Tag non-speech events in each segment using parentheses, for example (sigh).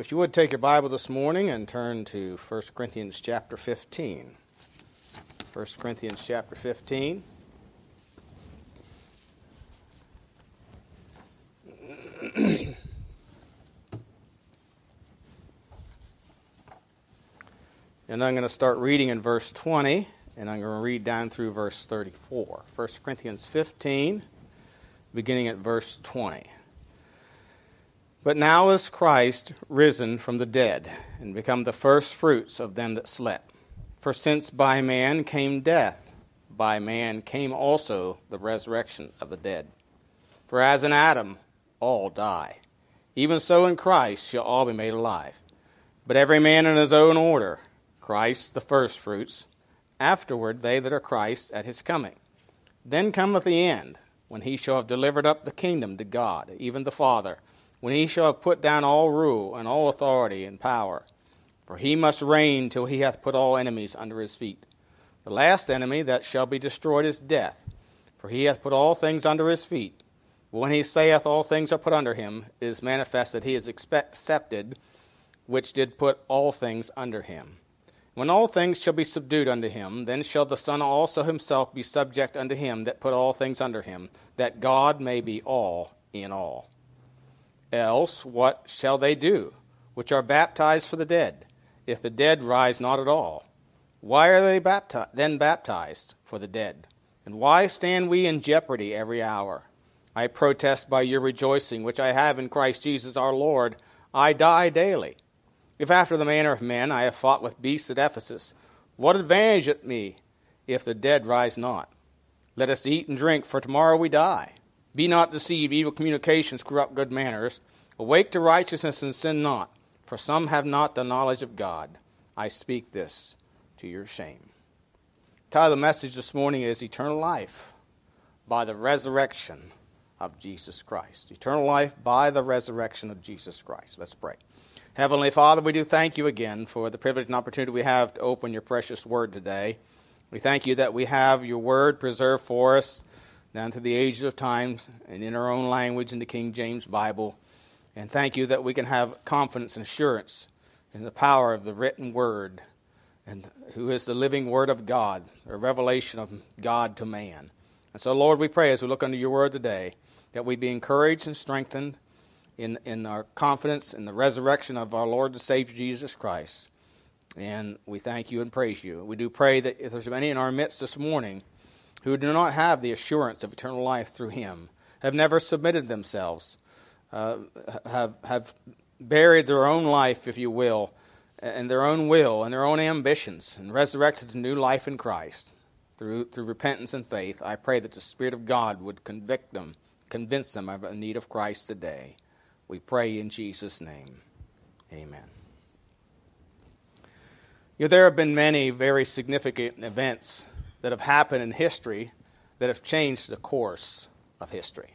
If you would take your Bible this morning and turn to 1 Corinthians chapter 15. 1 Corinthians chapter 15. (clears throat) and I'm going to start reading in verse 20, and I'm going to read down through verse 34. 1 Corinthians 15, beginning at verse 20. But now is Christ risen from the dead, and become the first fruits of them that slept. For since by man came death, by man came also the resurrection of the dead. For as in Adam all die, even so in Christ shall all be made alive. But every man in his own order Christ the firstfruits, afterward they that are Christ at his coming. Then cometh the end, when he shall have delivered up the kingdom to God, even the Father when he shall have put down all rule and all authority and power. For he must reign till he hath put all enemies under his feet. The last enemy that shall be destroyed is death, for he hath put all things under his feet. When he saith all things are put under him, it is manifest that he is accepted, which did put all things under him. When all things shall be subdued unto him, then shall the Son also himself be subject unto him that put all things under him, that God may be all in all. Else what shall they do, which are baptized for the dead, if the dead rise not at all? Why are they then baptized for the dead? And why stand we in jeopardy every hour? I protest by your rejoicing, which I have in Christ Jesus our Lord, I die daily. If after the manner of men I have fought with beasts at Ephesus, what advantage at me if the dead rise not? Let us eat and drink, for tomorrow we die. Be not deceived, evil communications corrupt good manners. Awake to righteousness and sin not, for some have not the knowledge of God. I speak this to your shame. The title of the message this morning is Eternal Life by the Resurrection of Jesus Christ. Eternal life by the resurrection of Jesus Christ. Let's pray. Heavenly Father, we do thank you again for the privilege and opportunity we have to open your precious word today. We thank you that we have your word preserved for us down to the ages of time and in our own language in the King James Bible. And thank you that we can have confidence and assurance in the power of the written word and who is the living word of God, a revelation of God to man. And so, Lord, we pray as we look under your word today that we be encouraged and strengthened in, in our confidence in the resurrection of our Lord and Savior Jesus Christ. And we thank you and praise you. We do pray that if there's any in our midst this morning who do not have the assurance of eternal life through him, have never submitted themselves, uh, have, have buried their own life, if you will, and their own will and their own ambitions, and resurrected to new life in Christ through, through repentance and faith, I pray that the Spirit of God would convict them, convince them of the need of Christ today. We pray in Jesus' name. Amen. You know, there have been many very significant events that have happened in history that have changed the course of history.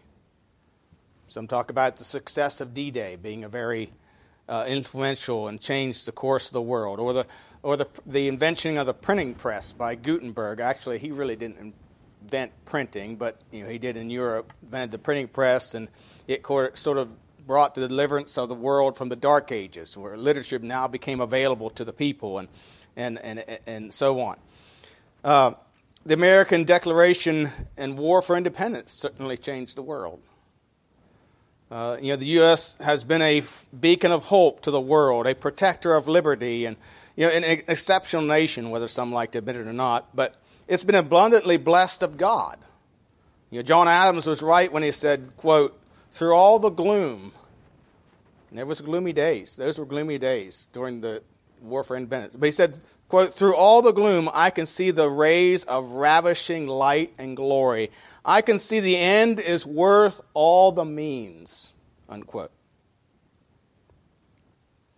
Some talk about the success of D Day being a very uh, influential and changed the course of the world, or the or the the invention of the printing press by Gutenberg. Actually, he really didn't invent printing, but you know he did in Europe, invented the printing press, and it sort of brought the deliverance of the world from the Dark Ages, where literature now became available to the people, and and and and so on. Uh, the American Declaration and War for Independence certainly changed the world. Uh, you know, the U.S. has been a beacon of hope to the world, a protector of liberty, and you know, an exceptional nation, whether some like to admit it or not. But it's been abundantly blessed of God. You know, John Adams was right when he said, "quote Through all the gloom, and there was gloomy days. Those were gloomy days during the War for Independence." But he said, "quote Through all the gloom, I can see the rays of ravishing light and glory." I can see the end is worth all the means. Unquote.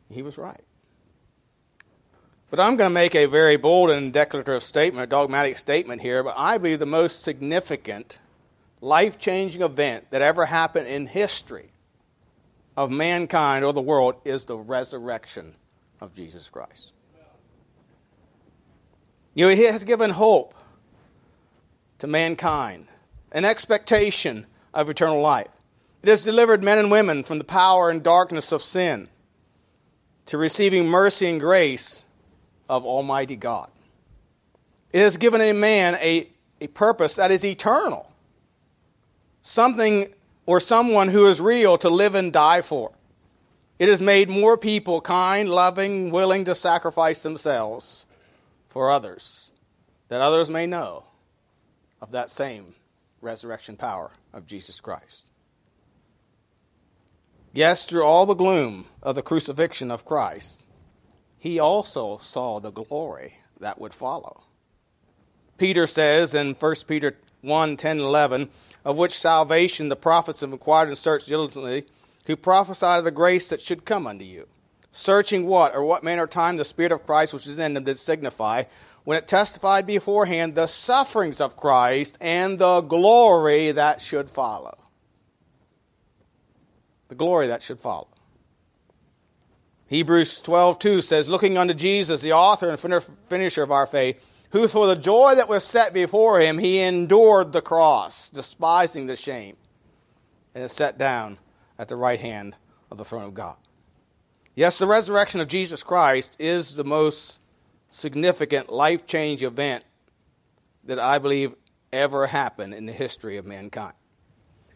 He was right. But I'm going to make a very bold and declarative statement, a dogmatic statement here, but I believe the most significant, life changing event that ever happened in history of mankind or the world is the resurrection of Jesus Christ. You know, He has given hope to mankind an expectation of eternal life. It has delivered men and women from the power and darkness of sin. to receiving mercy and grace of Almighty God. It has given a man a, a purpose that is eternal, something or someone who is real to live and die for. It has made more people kind, loving, willing to sacrifice themselves for others, that others may know of that same resurrection power of Jesus Christ. Yes, through all the gloom of the crucifixion of Christ, he also saw the glory that would follow. Peter says in 1 Peter 1 10 11, of which salvation the prophets have inquired and searched diligently, who prophesied of the grace that should come unto you. Searching what or what manner of time the Spirit of Christ which is in them did signify, when it testified beforehand the sufferings of Christ and the glory that should follow. The glory that should follow. Hebrews 12:2 says, "Looking unto Jesus, the author and finisher of our faith, who for the joy that was set before him, he endured the cross, despising the shame, and is set down at the right hand of the throne of God." Yes, the resurrection of Jesus Christ is the most significant life change event that I believe ever happened in the history of mankind.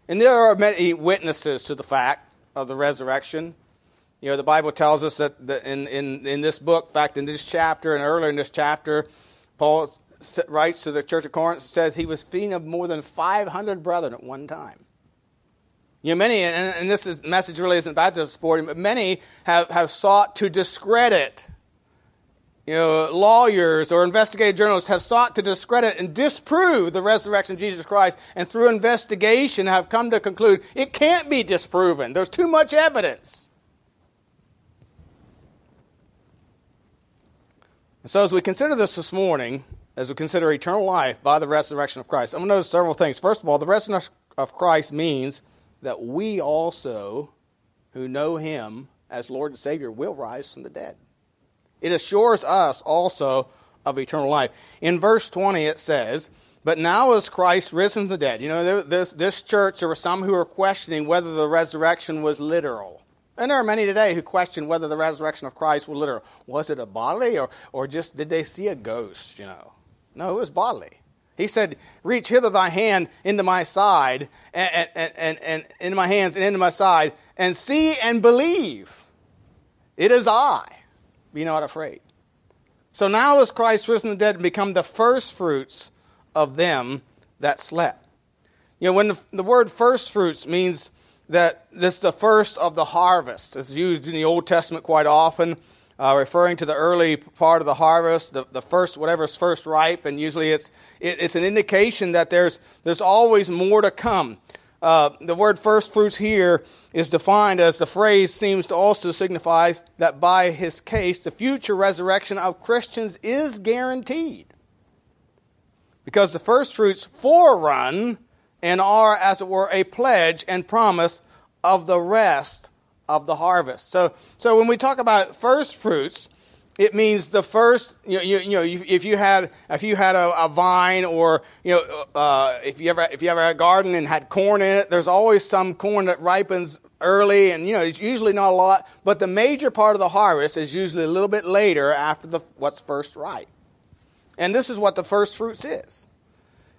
And there are many witnesses to the fact of the resurrection. You know, the Bible tells us that in, in, in this book, in fact, in this chapter and earlier in this chapter, Paul writes to the church of Corinth, says he was feeding of more than 500 brethren at one time. You know, many, and, and this is, message really isn't about the sporting, but many have, have sought to discredit you know, lawyers or investigative journalists have sought to discredit and disprove the resurrection of Jesus Christ, and through investigation have come to conclude it can't be disproven. There's too much evidence. And so, as we consider this this morning, as we consider eternal life by the resurrection of Christ, I'm going to notice several things. First of all, the resurrection of Christ means that we also, who know Him as Lord and Savior, will rise from the dead. It assures us also of eternal life. In verse 20, it says, But now is Christ risen from the dead. You know, this, this church, there were some who were questioning whether the resurrection was literal. And there are many today who question whether the resurrection of Christ was literal. Was it a bodily or, or just did they see a ghost, you know? No, it was bodily. He said, Reach hither thy hand into my side, and, and, and, and into my hands and into my side, and see and believe. It is I. Be not afraid. So now is Christ risen from the dead and become the first fruits of them that slept. You know, when the, the word first fruits means that this is the first of the harvest. It's used in the Old Testament quite often, uh, referring to the early part of the harvest, the, the first, whatever's first ripe, and usually it's, it, it's an indication that there's, there's always more to come. Uh, the word first fruits here is defined as the phrase seems to also signify that by his case, the future resurrection of Christians is guaranteed. Because the first fruits forerun and are, as it were, a pledge and promise of the rest of the harvest. So, so when we talk about first fruits, it means the first. You know, you, you know if you had if you had a, a vine or you know uh, if you ever if you ever had a garden and had corn in it, there's always some corn that ripens early, and you know it's usually not a lot. But the major part of the harvest is usually a little bit later after the what's first ripe. And this is what the first fruits is.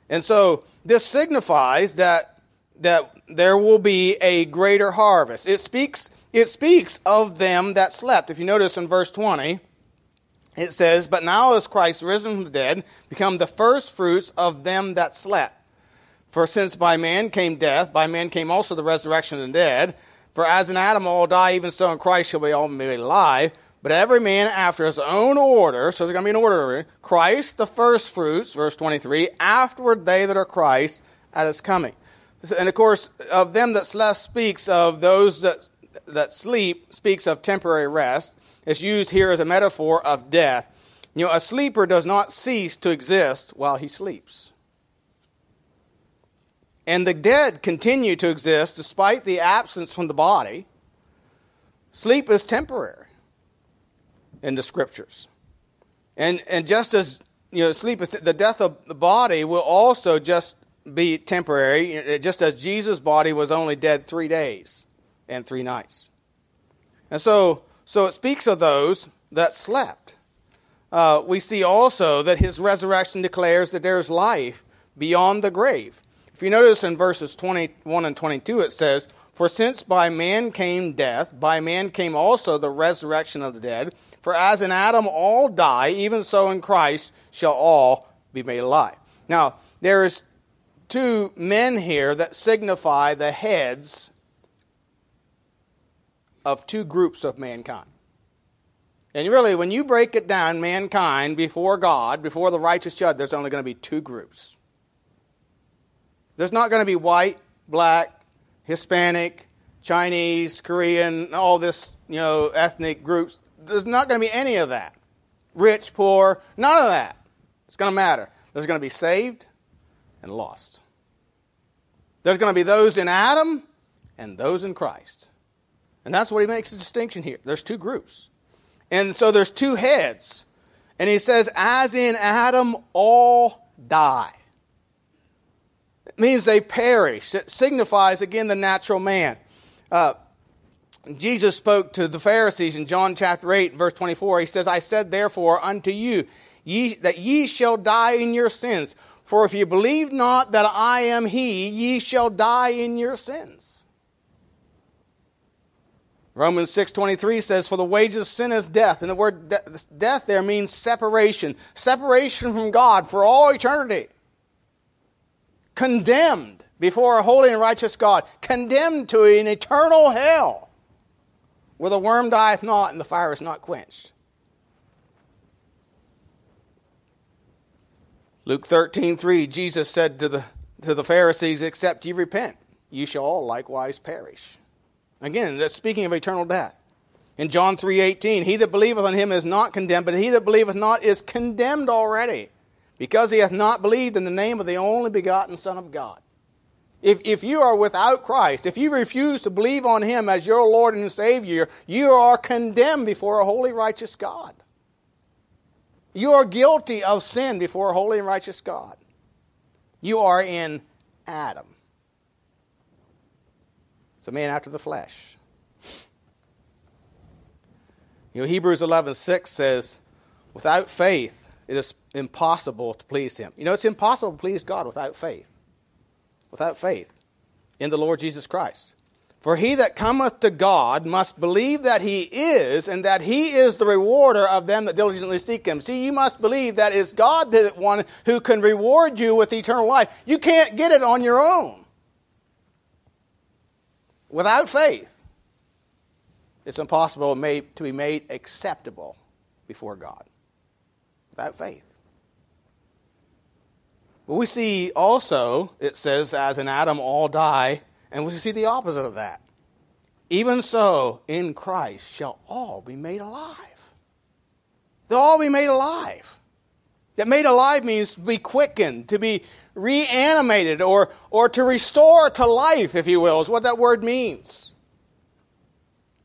And so this signifies that, that there will be a greater harvest. It speaks, it speaks of them that slept. If you notice in verse 20, it says, But now is Christ risen from the dead, become the first fruits of them that slept. For since by man came death, by man came also the resurrection of the dead. For as in Adam all die, even so in Christ shall we all be made alive but every man after his own order, so there's going to be an order. Christ the first fruits, verse 23, afterward they that are Christ at his coming. And of course, of them that slept speaks of those that, that sleep, speaks of temporary rest. It's used here as a metaphor of death. You know, a sleeper does not cease to exist while he sleeps. And the dead continue to exist despite the absence from the body. Sleep is temporary in the scriptures. And, and just as you know, sleep is the death of the body will also just be temporary, just as Jesus' body was only dead three days and three nights. And so So it speaks of those that slept. Uh, we see also that his resurrection declares that there is life beyond the grave. If you notice in verses 21 and 22, it says, For since by man came death, by man came also the resurrection of the dead. For as in Adam all die, even so in Christ shall all be made alive. Now, there's two men here that signify the heads of two groups of mankind. And really, when you break it down, mankind before God, before the righteous judge, there's only going to be two groups. There's not going to be white, black, Hispanic, Chinese, Korean, all this, you know, ethnic groups. There's not going to be any of that. Rich, poor, none of that. It's going to matter. There's going to be saved and lost. There's going to be those in Adam and those in Christ. And that's what he makes a distinction here. There's two groups. And so there's two heads. And he says, as in Adam, all die. It means they perish. It signifies, again, the natural man. Uh, Jesus spoke to the Pharisees in John chapter 8, verse 24. He says, I said therefore unto you, ye, that ye shall die in your sins. For if ye believe not that I am he, ye shall die in your sins. Romans 6:23 says for the wages of sin is death. And the word de- death there means separation. Separation from God for all eternity. Condemned before a holy and righteous God. Condemned to an eternal hell where the worm dieth not and the fire is not quenched. Luke 13:3 Jesus said to the to the Pharisees except ye repent ye shall all likewise perish Again, that's speaking of eternal death. In John 3:18, he that believeth on him is not condemned, but he that believeth not is condemned already, because he hath not believed in the name of the only begotten Son of God. If, if you are without Christ, if you refuse to believe on him as your Lord and Savior, you are condemned before a holy, righteous God. You are guilty of sin before a holy and righteous God. You are in Adam. It's a man after the flesh. You know, Hebrews 11 6 says, without faith, it is impossible to please him. You know, it's impossible to please God without faith. Without faith in the Lord Jesus Christ. For he that cometh to God must believe that he is, and that he is the rewarder of them that diligently seek him. See, you must believe that it's God that one who can reward you with eternal life. You can't get it on your own. Without faith, it's impossible to be made acceptable before God. Without faith. But we see also, it says, as in Adam all die, and we see the opposite of that. Even so, in Christ shall all be made alive. They'll all be made alive. That made alive means to be quickened, to be reanimated, or, or to restore to life, if you will, is what that word means.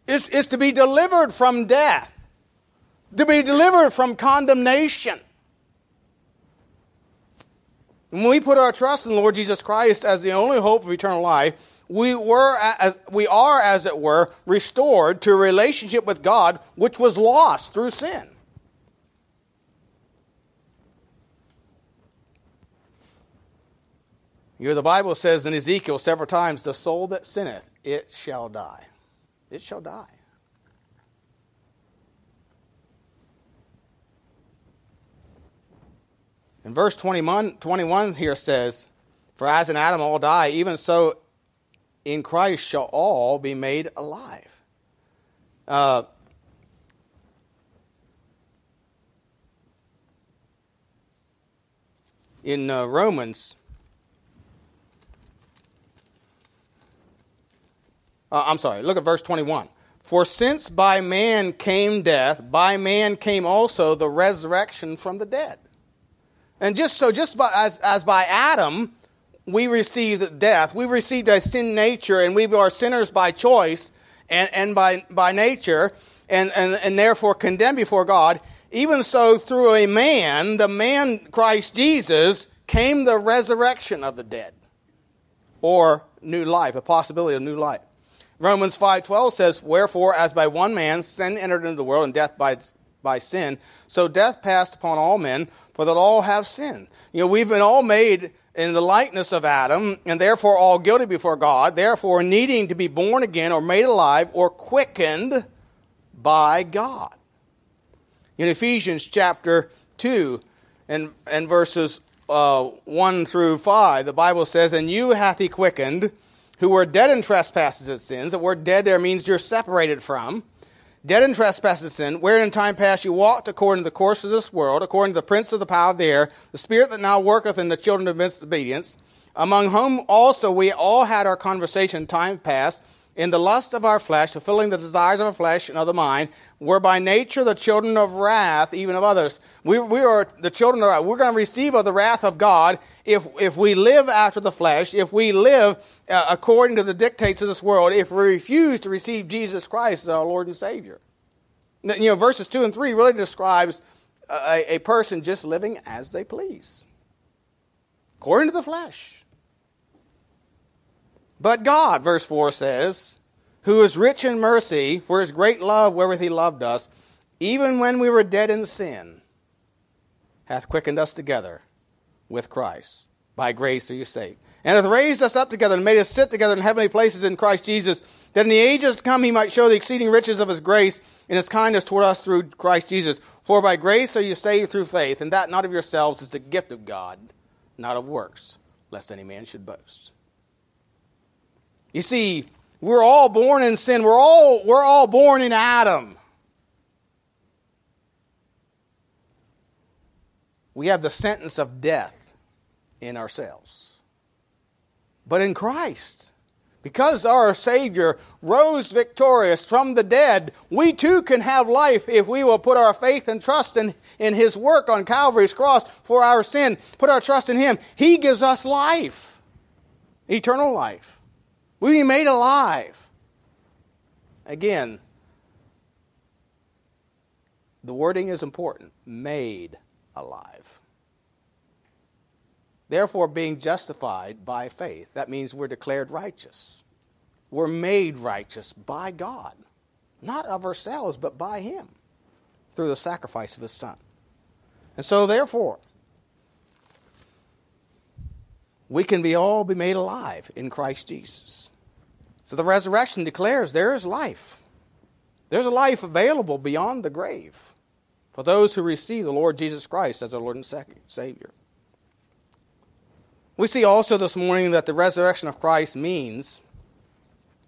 Is, is to be delivered from death, to be delivered from condemnation. When we put our trust in the Lord Jesus Christ as the only hope of eternal life, we were as we are as it were restored to a relationship with God which was lost through sin. You know, the Bible says in Ezekiel several times, the soul that sinneth, it shall die. It shall die. In verse 21, 21 here says, For as in Adam all die, even so in Christ shall all be made alive. Uh, in uh, Romans Uh, I'm sorry, look at verse 21. For since by man came death, by man came also the resurrection from the dead. And just so, just by, as, as by Adam, we received death, we received a sin nature, and we are sinners by choice and, and by, by nature, and, and, and therefore condemned before God. Even so, through a man, the man Christ Jesus, came the resurrection of the dead, or new life, a possibility of new life. Romans 5:12 says, "Wherefore as by one man sin entered into the world and death by by sin, so death passed upon all men, for that all have sinned." You know, we've been all made in the likeness of Adam, and therefore all guilty before God, therefore needing to be born again or made alive or quickened by God. In Ephesians chapter 2 and, and verses uh, 1 through 5, the Bible says, And you hath he quickened, who were dead in trespasses and sins. The word dead there means you're separated from. Dead in trespasses and sin, wherein in time past you walked according to the course of this world, according to the prince of the power of the air, the spirit that now worketh in the children of disobedience, among whom also we all had our conversation time past, in the lust of our flesh, fulfilling the desires of our flesh and of the mind, were by nature the children of wrath, even of others. We, we are the children of wrath. We're going to receive of the wrath of God if, if we live after the flesh, if we live uh, according to the dictates of this world, if we refuse to receive Jesus Christ as our Lord and Savior. You know, verses 2 and 3 really describes a, a person just living as they please, according to the flesh. But God, verse 4 says, who is rich in mercy, for his great love wherewith he loved us, even when we were dead in sin, hath quickened us together with Christ. By grace are you saved. And hath raised us up together and made us sit together in heavenly places in Christ Jesus, that in the ages to come he might show the exceeding riches of his grace and his kindness toward us through Christ Jesus. For by grace are you saved through faith, and that not of yourselves is the gift of God, not of works, lest any man should boast. You see, we're all born in sin. We're all, we're all born in Adam. We have the sentence of death in ourselves. But in Christ, because our Savior rose victorious from the dead, we too can have life if we will put our faith and trust in, in His work on Calvary's cross for our sin. Put our trust in Him. He gives us life, eternal life. We be made alive. Again, the wording is important made alive. Therefore, being justified by faith, that means we're declared righteous. We're made righteous by God, not of ourselves, but by Him through the sacrifice of His Son. And so, therefore, we can be all be made alive in Christ Jesus. So the resurrection declares there is life. There's a life available beyond the grave for those who receive the Lord Jesus Christ as their Lord and Savior. We see also this morning that the resurrection of Christ means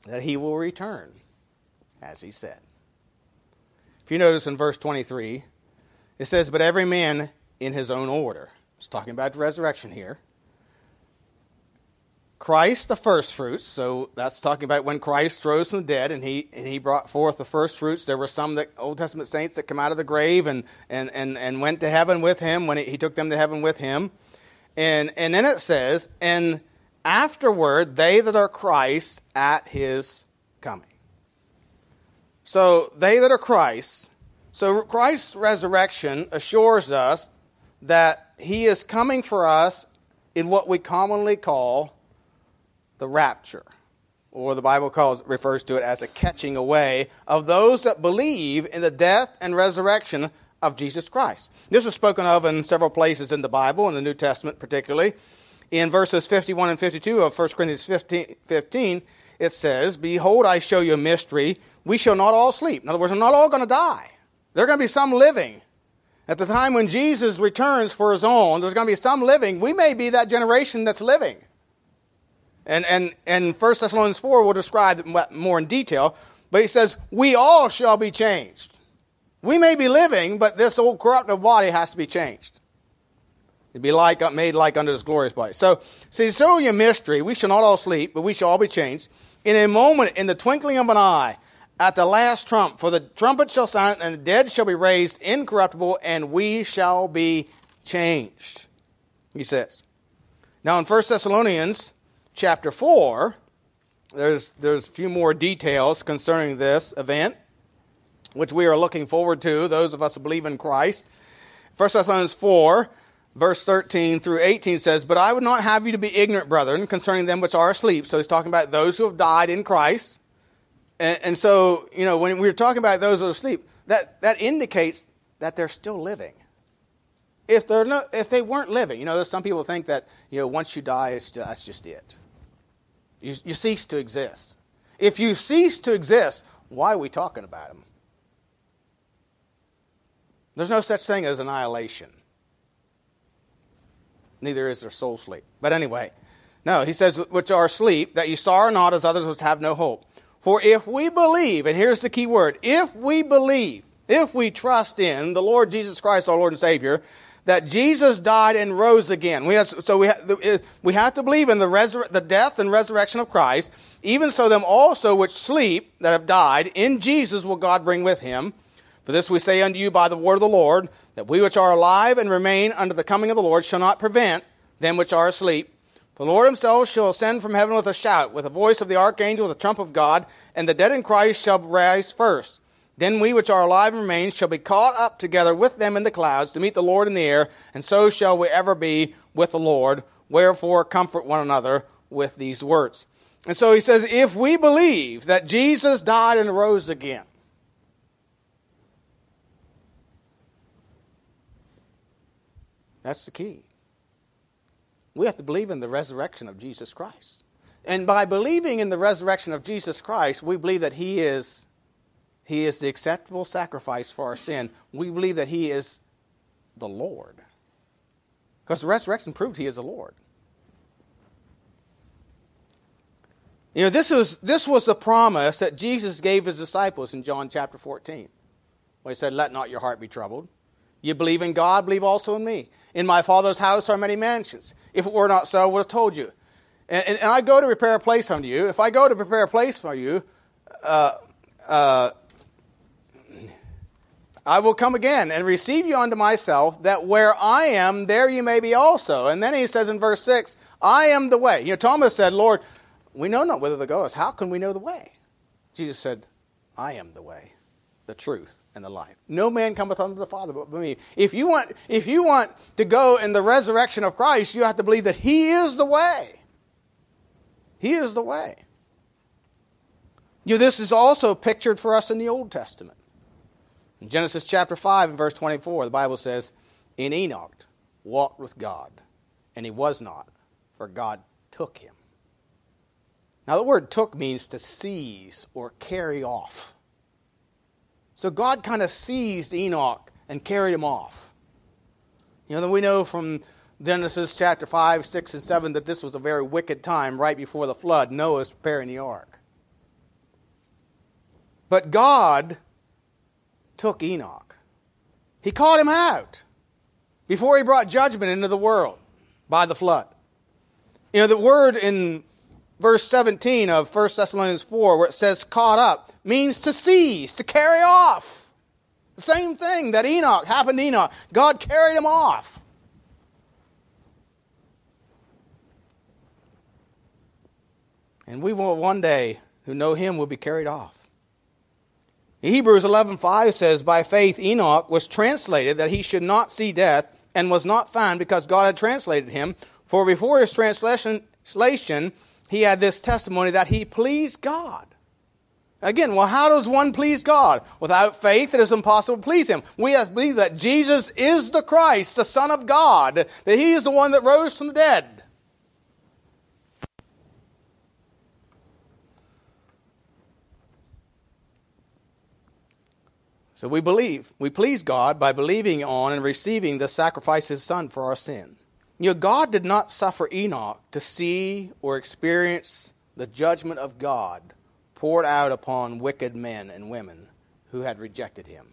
that he will return, as he said. If you notice in verse 23, it says, But every man in his own order. It's talking about resurrection here. Christ the first fruits. So that's talking about when Christ rose from the dead and he and he brought forth the first fruits. There were some that Old Testament saints that come out of the grave and and and, and went to heaven with him when he, took them to heaven with him. And and then it says, and afterward they that are Christ at his coming. So they that are Christ, so Christ's resurrection assures us that he is coming for us in what we commonly call the rapture, or the Bible calls refers to it as a catching away of those that believe in the death and resurrection of Jesus Christ. This is spoken of in several places in the Bible, in the New Testament particularly. In verses 51 and 52 of 1 Corinthians 15, 15 it says, Behold, I show you a mystery. We shall not all sleep. In other words, we're not all going to die. There are going to be some living. At the time when Jesus returns for his own, there's going to be some living. We may be that generation that's living. And, and, and 1 Thessalonians 4 will describe it more in detail, but he says, We all shall be changed. We may be living, but this old corruptible body has to be changed. To be like, uh, made like unto this glorious body. So, see, so you mystery. We shall not all sleep, but we shall all be changed. In a moment, in the twinkling of an eye, at the last trump, for the trumpet shall sound, and the dead shall be raised incorruptible, and we shall be changed. He says. Now, in 1 Thessalonians chapter 4, there's, there's a few more details concerning this event, which we are looking forward to, those of us who believe in Christ. 1 Thessalonians 4, verse 13 through 18 says, But I would not have you to be ignorant, brethren, concerning them which are asleep. So he's talking about those who have died in Christ. And, and so, you know, when we're talking about those that are asleep, that, that indicates that they're still living. If, they're not, if they weren't living, you know, some people think that, you know, once you die, it's just, that's just it. You, you cease to exist. If you cease to exist, why are we talking about them? There's no such thing as annihilation. Neither is there soul sleep. But anyway, no, he says, which are asleep, that you sorrow not as others which have no hope. For if we believe, and here's the key word, if we believe, if we trust in the Lord Jesus Christ, our Lord and Savior, that Jesus died and rose again. We have, so we have, we have to believe in the, resur- the death and resurrection of Christ. Even so, them also which sleep that have died in Jesus will God bring with him. For this we say unto you by the word of the Lord, that we which are alive and remain unto the coming of the Lord shall not prevent them which are asleep. For The Lord himself shall ascend from heaven with a shout, with the voice of the archangel, with the trump of God, and the dead in Christ shall rise first. Then we which are alive and remain shall be caught up together with them in the clouds to meet the Lord in the air, and so shall we ever be with the Lord. Wherefore comfort one another with these words. And so he says, if we believe that Jesus died and rose again, that's the key. We have to believe in the resurrection of Jesus Christ. And by believing in the resurrection of Jesus Christ, we believe that He is, he is the acceptable sacrifice for our sin. We believe that He is the Lord. Because the resurrection proved He is the Lord. You know, this was, this was the promise that Jesus gave His disciples in John chapter 14. Where He said, Let not your heart be troubled. You believe in God, believe also in me. In my Father's house are many mansions. If it were not so, I would have told you. And, and, and I go to prepare a place unto you. If I go to prepare a place for you, uh, uh, I will come again and receive you unto myself, that where I am, there you may be also. And then he says in verse 6, I am the way. You know, Thomas said, Lord, we know not whither to go. How can we know the way? Jesus said, I am the way, the truth, and the life. No man cometh unto the Father but me. If you want, if you want to go in the resurrection of Christ, you have to believe that He is the way. He is the way. You know, this is also pictured for us in the Old Testament. In Genesis chapter 5 and verse 24, the Bible says, In Enoch walked with God, and he was not, for God took him. Now, the word took means to seize or carry off. So God kind of seized Enoch and carried him off. You know, that we know from Genesis chapter 5, 6, and 7 that this was a very wicked time right before the flood. Noah's preparing the ark. But God took Enoch. He caught him out before he brought judgment into the world by the flood. You know, the word in verse 17 of 1 Thessalonians 4, where it says caught up, means to seize, to carry off. The same thing that Enoch happened to Enoch. God carried him off. And we will one day, who know him, will be carried off. Hebrews 11:5 says, "By faith Enoch was translated that he should not see death, and was not found because God had translated him. For before his translation, he had this testimony that he pleased God." Again, well, how does one please God? Without faith, it is impossible to please Him. We have to believe that Jesus is the Christ, the Son of God, that He is the one that rose from the dead. So we believe. We please God by believing on and receiving the sacrifice of His Son for our sin. You know, God did not suffer Enoch to see or experience the judgment of God poured out upon wicked men and women who had rejected Him.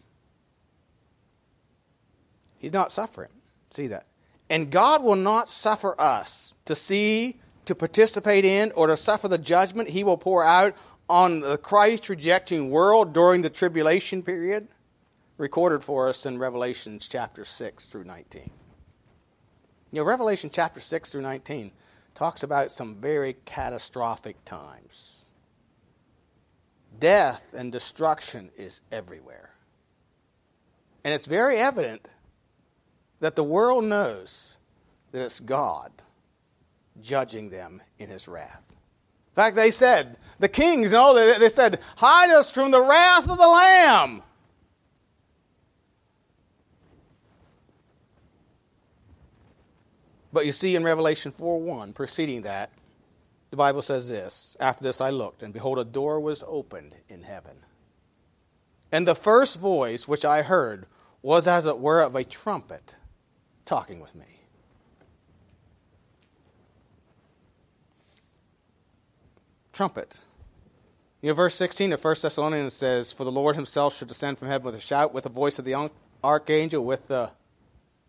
He did not suffer him. See that? And God will not suffer us to see, to participate in, or to suffer the judgment He will pour out on the Christ rejecting world during the tribulation period recorded for us in Revelations chapter 6 through 19. You know, Revelation chapter 6 through 19 talks about some very catastrophic times. Death and destruction is everywhere. And it's very evident that the world knows that it's God judging them in his wrath. In fact, they said, the kings, they, they said, hide us from the wrath of the Lamb. But you see in Revelation 4 1, preceding that, the Bible says this After this I looked, and behold, a door was opened in heaven. And the first voice which I heard was as it were of a trumpet talking with me. Trumpet. You know, verse 16 of 1 Thessalonians says, For the Lord himself shall descend from heaven with a shout, with the voice of the archangel, with the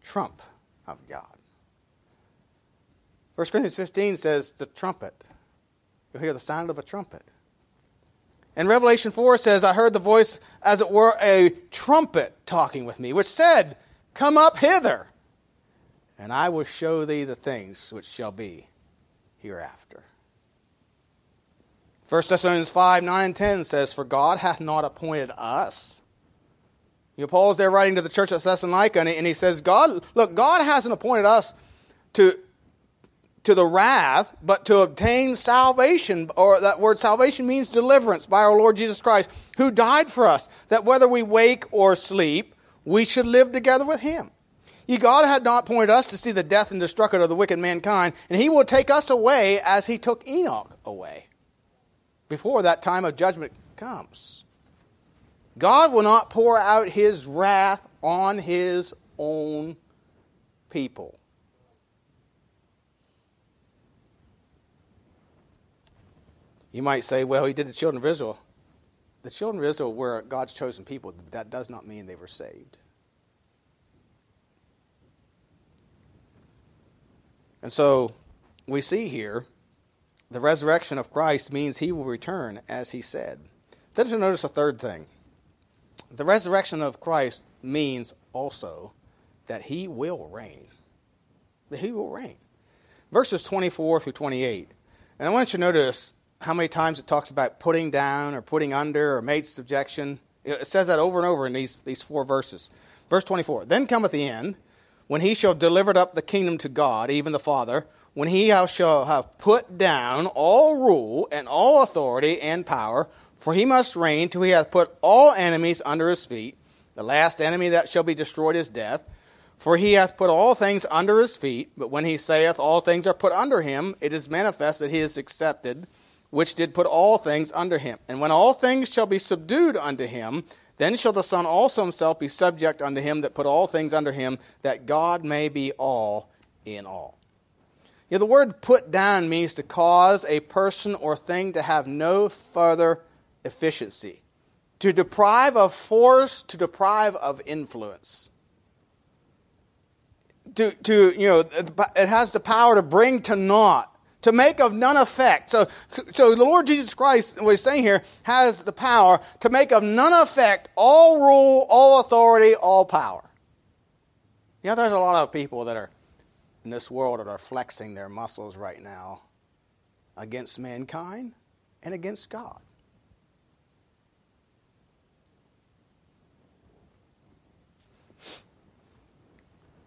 trump of God. 1 Corinthians 15 says, The trumpet. You'll hear the sound of a trumpet. And Revelation 4 says, I heard the voice as it were a trumpet talking with me, which said, Come up hither, and I will show thee the things which shall be hereafter. 1 Thessalonians 5, 9, and 10 says, For God hath not appointed us. You know, Paul's there writing to the church at Thessalonica, and he, and he says, God, look, God hasn't appointed us to to the wrath, but to obtain salvation, or that word salvation means deliverance by our Lord Jesus Christ, who died for us, that whether we wake or sleep, we should live together with him. Ye, God had not appointed us to see the death and destruction of the wicked mankind, and he will take us away as he took Enoch away, before that time of judgment comes. God will not pour out his wrath on his own people. You might say, well, he did the children of Israel. The children of Israel were God's chosen people. That does not mean they were saved. And so we see here the resurrection of Christ means he will return as he said. Then to notice a third thing. The resurrection of Christ means also that he will reign. That he will reign. Verses 24 through 28. And I want you to notice how many times it talks about putting down or putting under or made subjection. It says that over and over in these, these four verses. Verse 24 Then cometh the end, when he shall deliver up the kingdom to God, even the Father, when he shall have put down all rule and all authority and power, for he must reign till he hath put all enemies under his feet. The last enemy that shall be destroyed is death. For he hath put all things under his feet, but when he saith all things are put under him, it is manifest that he is accepted which did put all things under him. And when all things shall be subdued unto him, then shall the Son also himself be subject unto him that put all things under him, that God may be all in all. You know, the word put down means to cause a person or thing to have no further efficiency, to deprive of force, to deprive of influence. To, to, you know, it has the power to bring to naught to make of none effect. So, so the Lord Jesus Christ, what he's saying here, has the power to make of none effect all rule, all authority, all power. You know, there's a lot of people that are in this world that are flexing their muscles right now against mankind and against God.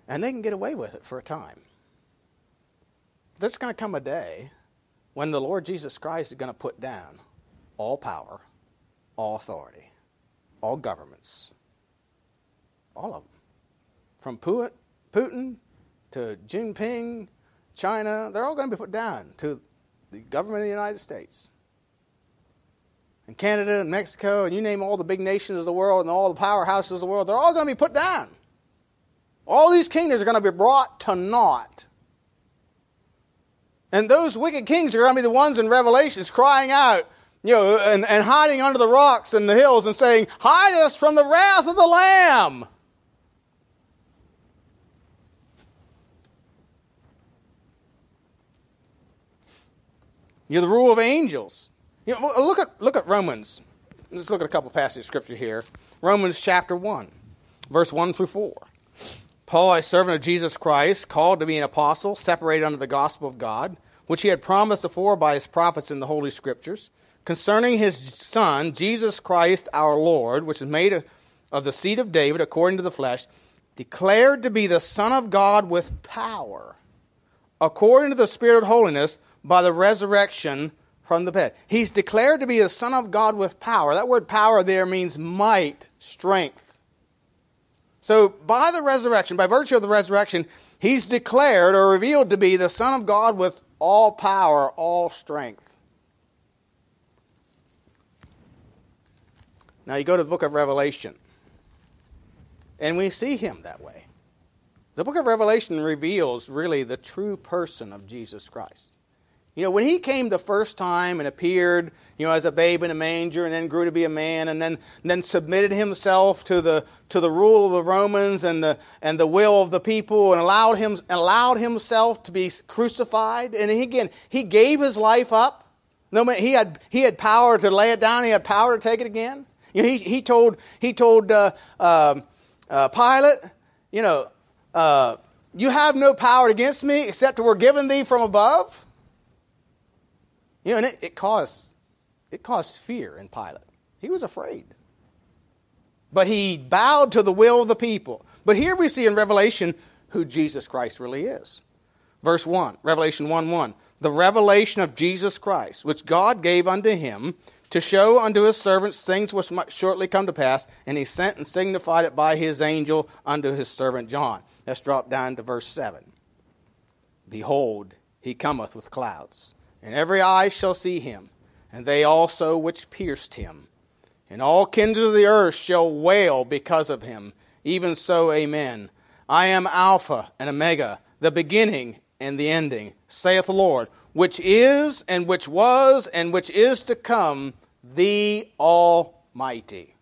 And they can get away with it for a time there's going to come a day when the Lord Jesus Christ is going to put down all power, all authority, all governments, all of them. From Putin to Jinping, China, they're all going to be put down to the government of the United States. And Canada and Mexico, and you name all the big nations of the world and all the powerhouses of the world, they're all going to be put down. All these kingdoms are going to be brought to naught and those wicked kings are going to be the ones in Revelations crying out, you know, and, and hiding under the rocks and the hills and saying, Hide us from the wrath of the Lamb. You know, the rule of angels. You know, look at look at Romans. Let's look at a couple passages of scripture here. Romans chapter one, verse one through four. Paul, a servant of Jesus Christ, called to be an apostle, separated under the gospel of God, which he had promised afore by his prophets in the Holy Scriptures, concerning his Son, Jesus Christ our Lord, which is made of the seed of David according to the flesh, declared to be the Son of God with power, according to the Spirit of holiness, by the resurrection from the dead. He's declared to be the Son of God with power. That word power there means might, strength. So by the resurrection, by virtue of the resurrection, he's declared or revealed to be the Son of God with all power, all strength. Now you go to the book of Revelation, and we see him that way. The book of Revelation reveals really the true person of Jesus Christ. You know, when he came the first time and appeared, you know, as a babe in a manger and then grew to be a man and then, and then submitted himself to the, to the rule of the Romans and the, and the will of the people and allowed, him, allowed himself to be crucified. And he, again, he gave his life up. No, he had, he had power to lay it down. He had power to take it again. You know, he, he told, he told uh, uh, uh, Pilate, you know, uh, you have no power against me except were given thee from above. You know, and it, it caused it caused fear in Pilate. He was afraid. But he bowed to the will of the people. But here we see in Revelation who Jesus Christ really is. Verse 1, Revelation 1 1. The revelation of Jesus Christ, which God gave unto him to show unto his servants things which might shortly come to pass, and he sent and signified it by his angel unto his servant John. Let's drop down to verse 7. Behold, he cometh with clouds and every eye shall see him, and they also which pierced him. And all kindreds of the earth shall wail because of him. Even so, amen. I am Alpha and Omega, the beginning and the ending, saith the Lord, which is, and which was, and which is to come, the Almighty.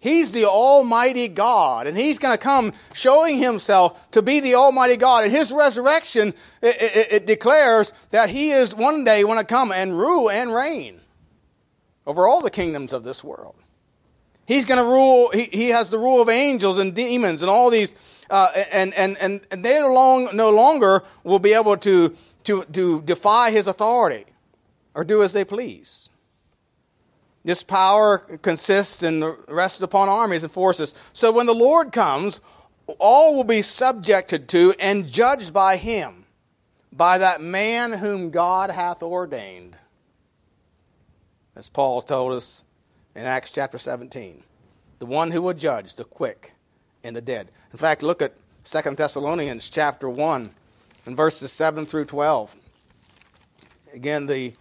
He's the Almighty God, and He's going to come showing Himself to be the Almighty God. And His resurrection, it, it, it declares that He is one day going to come and rule and reign over all the kingdoms of this world. He's going to rule, he, he has the rule of angels and demons and all these, uh, and, and, and they long, no longer will be able to, to, to defy His authority or do as they please. This power consists and rests upon armies and forces. So when the Lord comes, all will be subjected to and judged by him, by that man whom God hath ordained. As Paul told us in Acts chapter 17, the one who will judge the quick and the dead. In fact, look at 2 Thessalonians chapter 1 and verses 7 through 12. Again, the,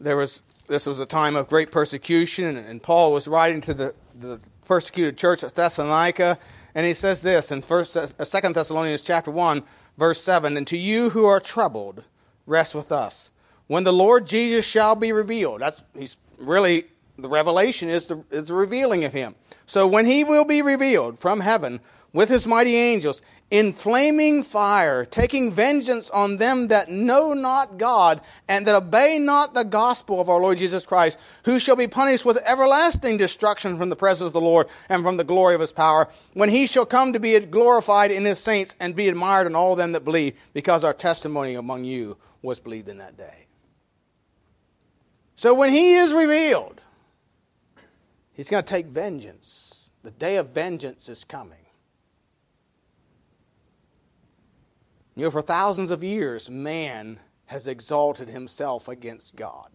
there was this was a time of great persecution, and Paul was writing to the, the persecuted church at Thessalonica, and he says this in First, uh, Second Thessalonians chapter one, verse seven: "And to you who are troubled, rest with us when the Lord Jesus shall be revealed." That's he's really the revelation is the, is the revealing of him. So when he will be revealed from heaven with his mighty angels in flaming fire, taking vengeance on them that know not God and that obey not the gospel of our Lord Jesus Christ, who shall be punished with everlasting destruction from the presence of the Lord and from the glory of his power, when he shall come to be glorified in his saints and be admired in all them that believe, because our testimony among you was believed in that day. So when he is revealed, he's going to take vengeance. The day of vengeance is coming. You know, for thousands of years, man has exalted himself against God.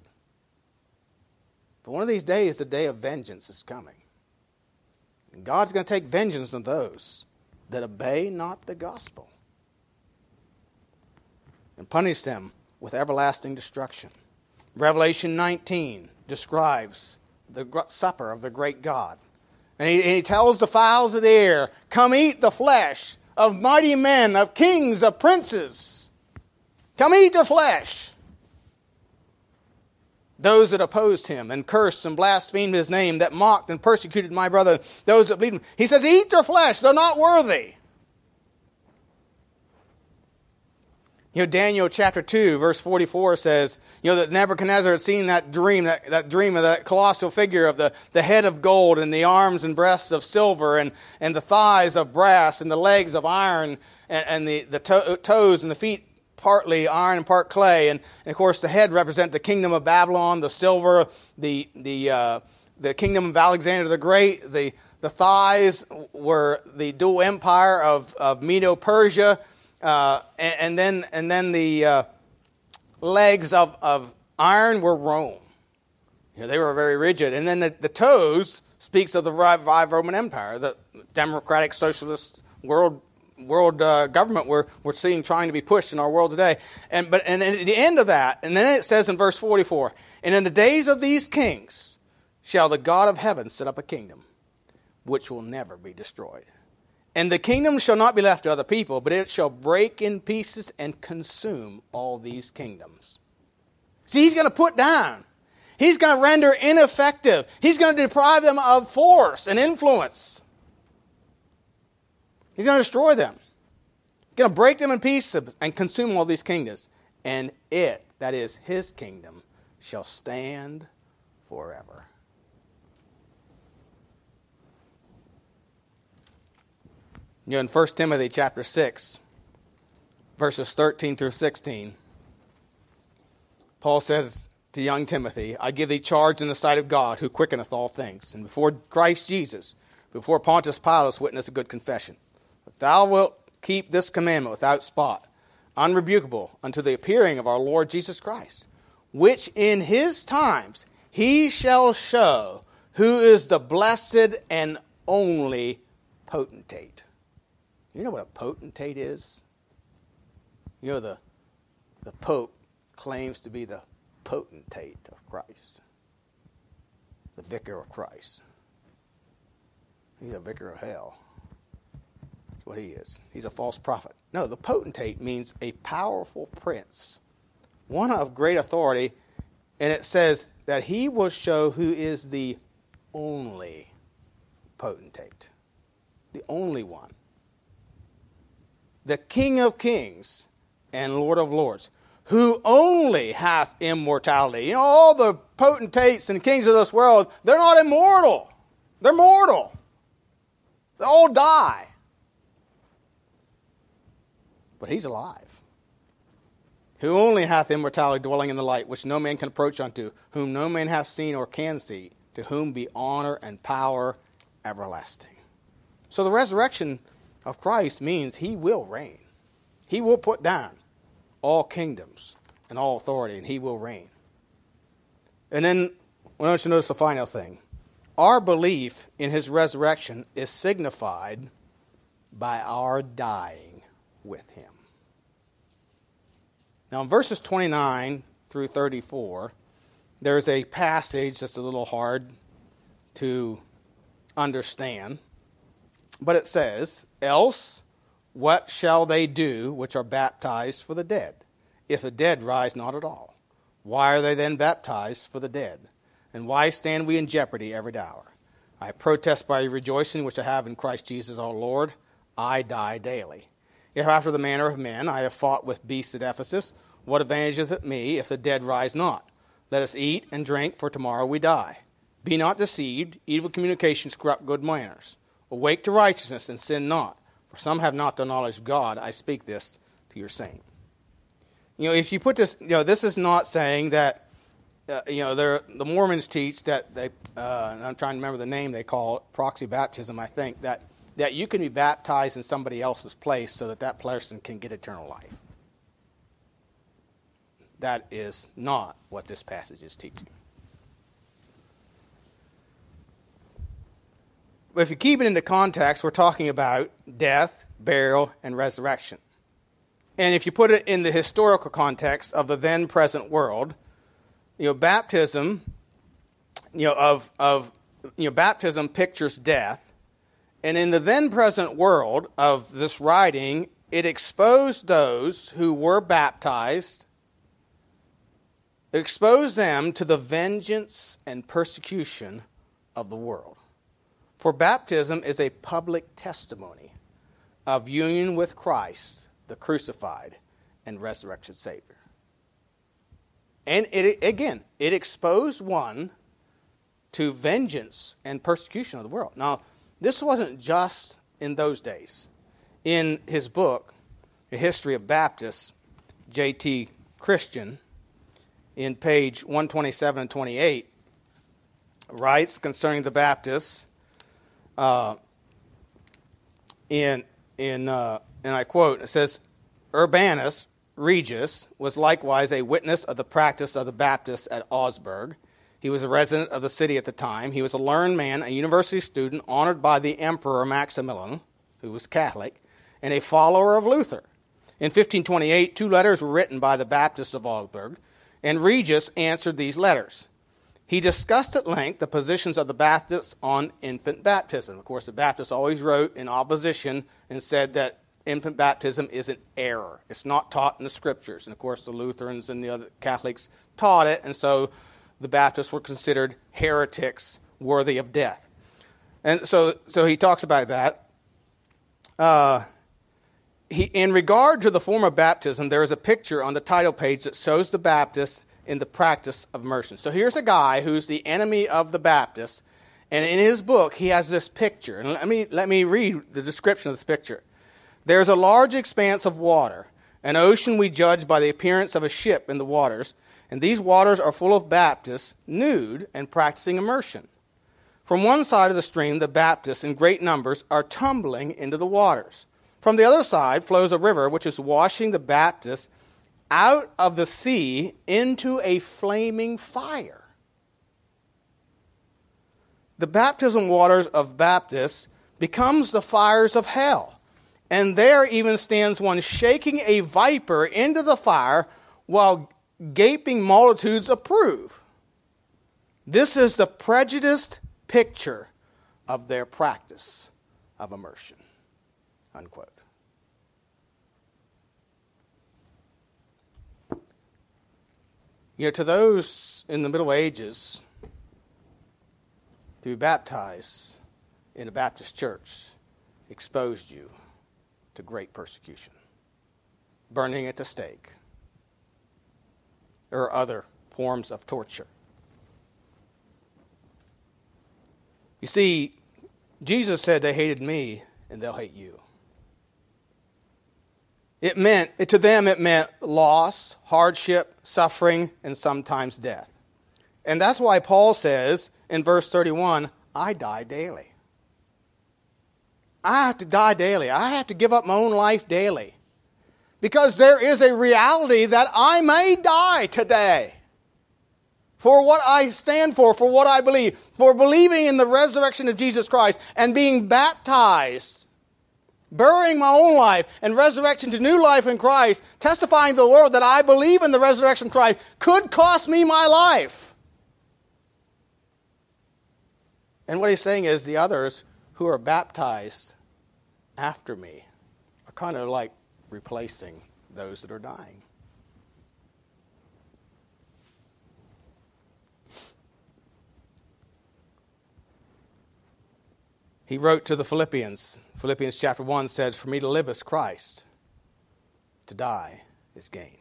But one of these days, the day of vengeance is coming. And God's going to take vengeance on those that obey not the gospel and punish them with everlasting destruction. Revelation 19 describes the supper of the great God. And he, and he tells the fowls of the air, Come eat the flesh of mighty men, of kings, of princes. Come eat the flesh. Those that opposed him and cursed and blasphemed his name, that mocked and persecuted my brother, those that believed him. He says, Eat their flesh, they're not worthy. You know, Daniel chapter 2, verse 44 says, you know, that Nebuchadnezzar had seen that dream, that, that dream of that colossal figure of the, the head of gold and the arms and breasts of silver and, and the thighs of brass and the legs of iron and, and the, the to- toes and the feet partly iron and part clay. And, and, of course, the head represent the kingdom of Babylon, the silver, the, the, uh, the kingdom of Alexander the Great, the, the thighs were the dual empire of, of Medo Persia uh, and, and, then and then the uh, legs of, of Iron were Rome. You know, they were very rigid. And then the, the toes speaks of the revived Roman Empire, the democratic socialist world world uh, government we're, we're seeing trying to be pushed in our world today. And, but, and, at the end of that, and then it says in verse 44 And in the days of these kings shall the God of heaven set up a kingdom which will never be destroyed. And the kingdom shall not be left to other people, but it shall break in pieces and consume all these kingdoms. See, he's going to put down. He's going to render ineffective. He's going to deprive them of force and influence. He's going to destroy them. He's going to break them in pieces and consume all these kingdoms. And it, that is his kingdom, shall stand forever. You know, in 1 Timothy chapter 6, verses 13 through 16, Paul says to young Timothy, I give thee charge in the sight of God, who quickeneth all things, and before Christ Jesus, before Pontius Pilate, witness a good confession Thou wilt keep this commandment without spot, unrebukable, unto the appearing of our Lord Jesus Christ, which in his times he shall show who is the blessed and only potentate. You know what a potentate is? You know, the, the Pope claims to be the potentate of Christ, the vicar of Christ. He's a vicar of hell That's what he is. He's a false prophet. No, the potentate means a powerful prince, one of great authority, and it says that he will show who is the only potentate, the only one, the King of kings and Lord of lords, who only hath immortality. You know, all the potentates and kings of this world, they're not immortal, they're mortal. They all die but he's alive. Who only hath immortality dwelling in the light, which no man can approach unto, whom no man hath seen or can see, to whom be honor and power everlasting. So the resurrection of Christ means he will reign. He will put down all kingdoms and all authority, and he will reign. And then I want you to notice the final thing. Our belief in his resurrection is signified by our dying with him. Now, in verses 29 through 34, there's a passage that's a little hard to understand, but it says, Else, what shall they do which are baptized for the dead, if the dead rise not at all? Why are they then baptized for the dead? And why stand we in jeopardy every hour? I protest by rejoicing which I have in Christ Jesus our Lord, I die daily. If after the manner of men I have fought with beasts at Ephesus, what advantageth it me if the dead rise not? Let us eat and drink, for tomorrow we die. Be not deceived, evil communications corrupt good manners. Awake to righteousness and sin not, for some have not the knowledge of God. I speak this to your saying. You know, if you put this, you know, this is not saying that, uh, you know, the Mormons teach that they, uh, I'm trying to remember the name they call it, proxy baptism, I think, that that you can be baptized in somebody else's place so that that person can get eternal life. That is not what this passage is teaching. But if you keep it into context, we're talking about death, burial, and resurrection. And if you put it in the historical context of the then present world, you know, baptism, you know, of, of you know, baptism pictures death, and in the then present world of this writing, it exposed those who were baptized, exposed them to the vengeance and persecution of the world. For baptism is a public testimony of union with Christ, the crucified and resurrected Savior. And it, again, it exposed one to vengeance and persecution of the world. Now, this wasn't just in those days. In his book, A History of Baptists, J.T. Christian, in page 127 and 28, writes concerning the Baptists, uh, in, in, uh, and I quote, it says, Urbanus, Regius was likewise a witness of the practice of the Baptists at Augsburg. He was a resident of the city at the time. He was a learned man, a university student, honored by the Emperor Maximilian, who was Catholic, and a follower of Luther. In 1528, two letters were written by the Baptists of Augsburg, and Regius answered these letters. He discussed at length the positions of the Baptists on infant baptism. Of course, the Baptists always wrote in opposition and said that infant baptism is an error. It's not taught in the scriptures. And of course, the Lutherans and the other Catholics taught it, and so the Baptists were considered heretics worthy of death. And so, so he talks about that. Uh, he, in regard to the form of baptism, there is a picture on the title page that shows the Baptists in the practice of immersion. So here's a guy who's the enemy of the Baptists, and in his book, he has this picture. And let me, let me read the description of this picture. There's a large expanse of water, an ocean we judge by the appearance of a ship in the waters, and these waters are full of Baptists, nude and practicing immersion. From one side of the stream, the Baptists in great numbers are tumbling into the waters. From the other side flows a river which is washing the Baptists out of the sea into a flaming fire. The baptism waters of Baptists becomes the fires of hell and there even stands one shaking a viper into the fire while gaping multitudes approve. This is the prejudiced picture of their practice of immersion. Unquote. You know, to those in the Middle Ages, to be baptized in a Baptist church exposed you to great persecution, burning at the stake, or other forms of torture. You see, Jesus said they hated me and they'll hate you. It meant, to them, it meant loss, hardship, suffering, and sometimes death. And that's why Paul says in verse 31 I die daily. I have to die daily. I have to give up my own life daily. Because there is a reality that I may die today for what I stand for, for what I believe, for believing in the resurrection of Jesus Christ and being baptized, burying my own life and resurrection to new life in Christ, testifying to the world that I believe in the resurrection of Christ could cost me my life. And what he's saying is the others who are baptized after me are kind of like replacing those that are dying. He wrote to the Philippians. Philippians chapter 1 says, For me to live is Christ, to die is gain.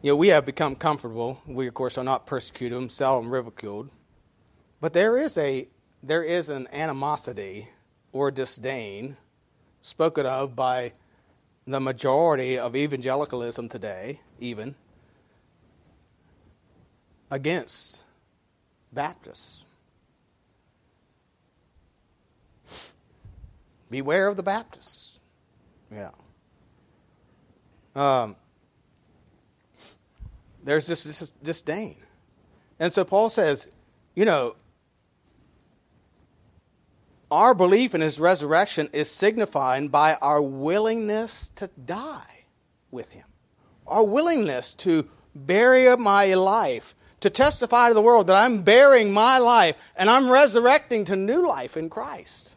You know, we have become comfortable. We, of course, are not persecuted, seldom ridiculed. But there is a there is an animosity or disdain spoken of by the majority of evangelicalism today, even against Baptists. Beware of the Baptists. Yeah. Um, there's this, this disdain. And so Paul says, you know, our belief in his resurrection is signified by our willingness to die with him, our willingness to bury my life, to testify to the world that I'm bearing my life and I'm resurrecting to new life in Christ.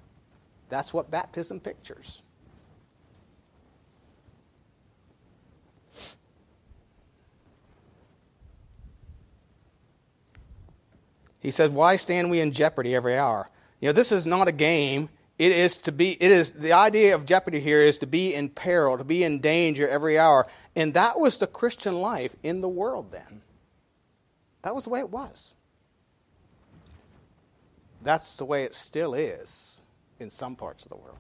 That's what baptism pictures. He says, Why stand we in jeopardy every hour? You know, this is not a game. It is to be, it is, the idea of jeopardy here is to be in peril, to be in danger every hour. And that was the Christian life in the world then. That was the way it was. That's the way it still is in some parts of the world.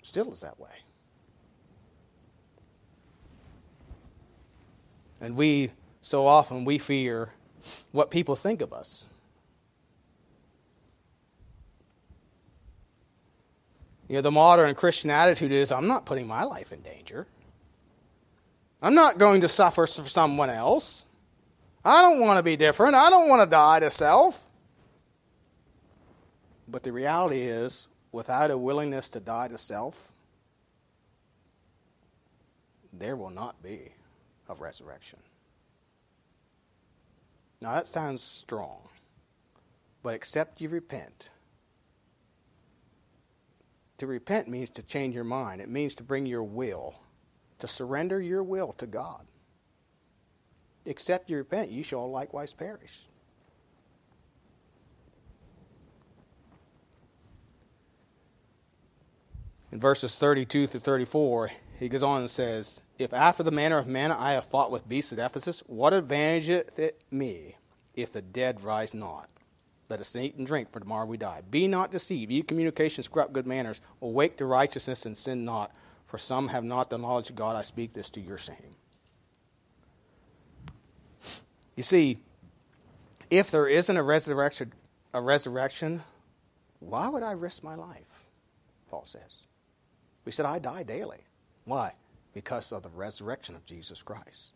Still is that way. And we, so often, we fear what people think of us. You know, the modern Christian attitude is I'm not putting my life in danger. I'm not going to suffer for someone else. I don't want to be different. I don't want to die to self. But the reality is, without a willingness to die to self, there will not be a resurrection. Now that sounds strong, but except you repent. To repent means to change your mind, it means to bring your will, to surrender your will to God. Except you repent, you shall likewise perish. In verses 32 through 34, he goes on and says, If after the manner of men I have fought with beasts at Ephesus, what advantageth it me if the dead rise not? Let us eat and drink, for tomorrow we die. Be not deceived. Ye communications corrupt good manners. Awake to righteousness and sin not, for some have not the knowledge of God. I speak this to your shame. You see, if there isn't a resurrection, a resurrection, why would I risk my life? Paul says. We said, I die daily. Why? Because of the resurrection of Jesus Christ.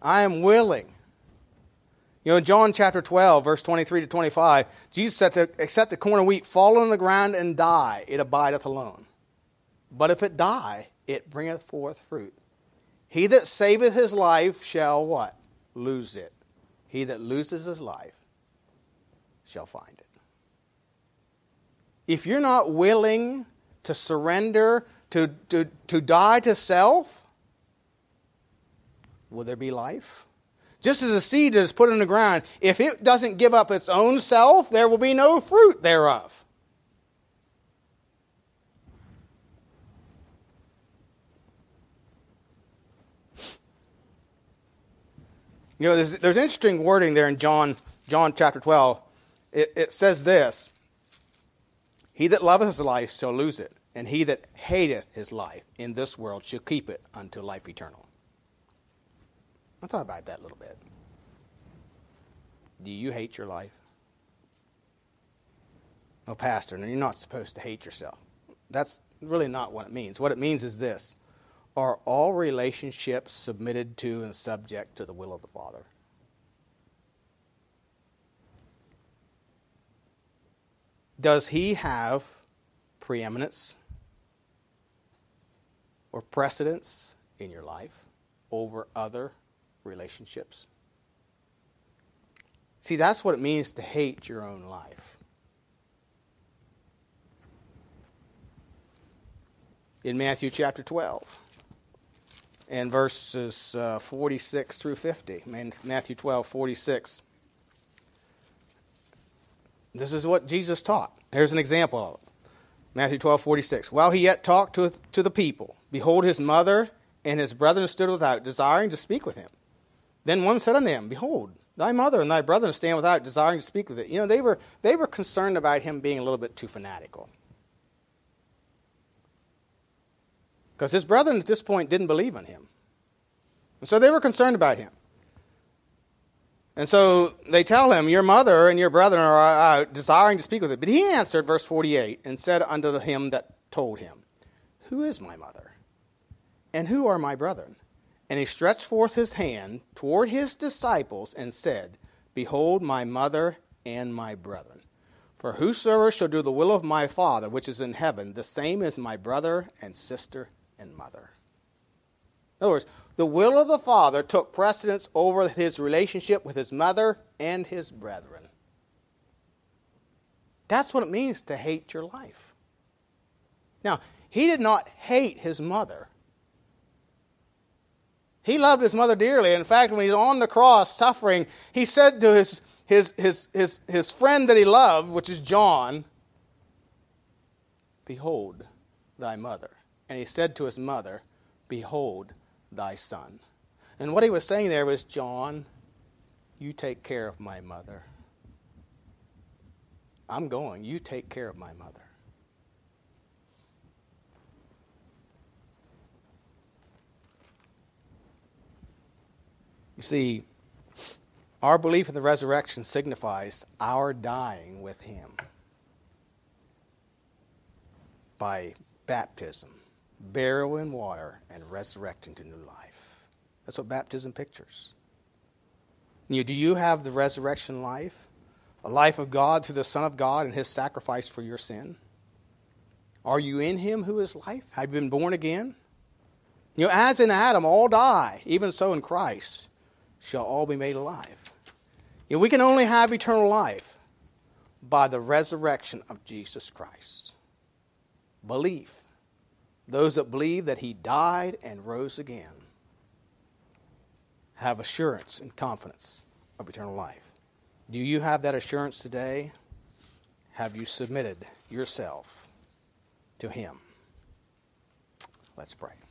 I am willing. You know, in John chapter 12, verse 23 to 25, Jesus said to accept the corn of wheat, fall on the ground and die, it abideth alone. But if it die, it bringeth forth fruit. He that saveth his life shall what? Lose it. He that loses his life shall find it. If you're not willing to surrender to, to, to die to self, will there be life? Just as a seed is put in the ground, if it doesn't give up its own self, there will be no fruit thereof. You know, there's, there's interesting wording there in John, John chapter 12. It, it says this He that loveth his life shall lose it, and he that hateth his life in this world shall keep it unto life eternal. I thought about that a little bit. Do you hate your life? Oh, Pastor, no, you're not supposed to hate yourself. That's really not what it means. What it means is this Are all relationships submitted to and subject to the will of the Father? Does he have preeminence or precedence in your life over other relationships? See, that's what it means to hate your own life. In Matthew chapter 12 and verses uh, 46 through 50. Matthew 12, 46. This is what Jesus taught. Here's an example of it. Matthew 12, 46. While he yet talked to, to the people, behold, his mother and his brethren stood without, desiring to speak with him. Then one said unto him, Behold, thy mother and thy brethren stand without, desiring to speak with it. You know, they were, they were concerned about him being a little bit too fanatical. Because his brethren at this point didn't believe in him. And so they were concerned about him. And so they tell him, Your mother and your brethren are out desiring to speak with it. But he answered, verse 48, and said unto him that told him, Who is my mother? And who are my brethren? And he stretched forth his hand toward his disciples and said, Behold my mother and my brethren. For whosoever shall do the will of my Father which is in heaven, the same is my brother and sister and mother. In other words, the will of the Father took precedence over his relationship with his mother and his brethren. That's what it means to hate your life. Now, he did not hate his mother. He loved his mother dearly. In fact, when he's on the cross suffering, he said to his, his, his, his, his friend that he loved, which is John, Behold thy mother. And he said to his mother, Behold thy son. And what he was saying there was, John, you take care of my mother. I'm going. You take care of my mother. You see, our belief in the resurrection signifies our dying with him by baptism, burial in water, and resurrecting to new life. That's what baptism pictures. Do you have the resurrection life? A life of God through the Son of God and his sacrifice for your sin? Are you in him who is life? Have you been born again? You know, as in Adam all die, even so in Christ shall all be made alive. You know, we can only have eternal life by the resurrection of Jesus Christ. Belief. Those that believe that he died and rose again have assurance and confidence of eternal life. Do you have that assurance today? Have you submitted yourself to him? Let's pray.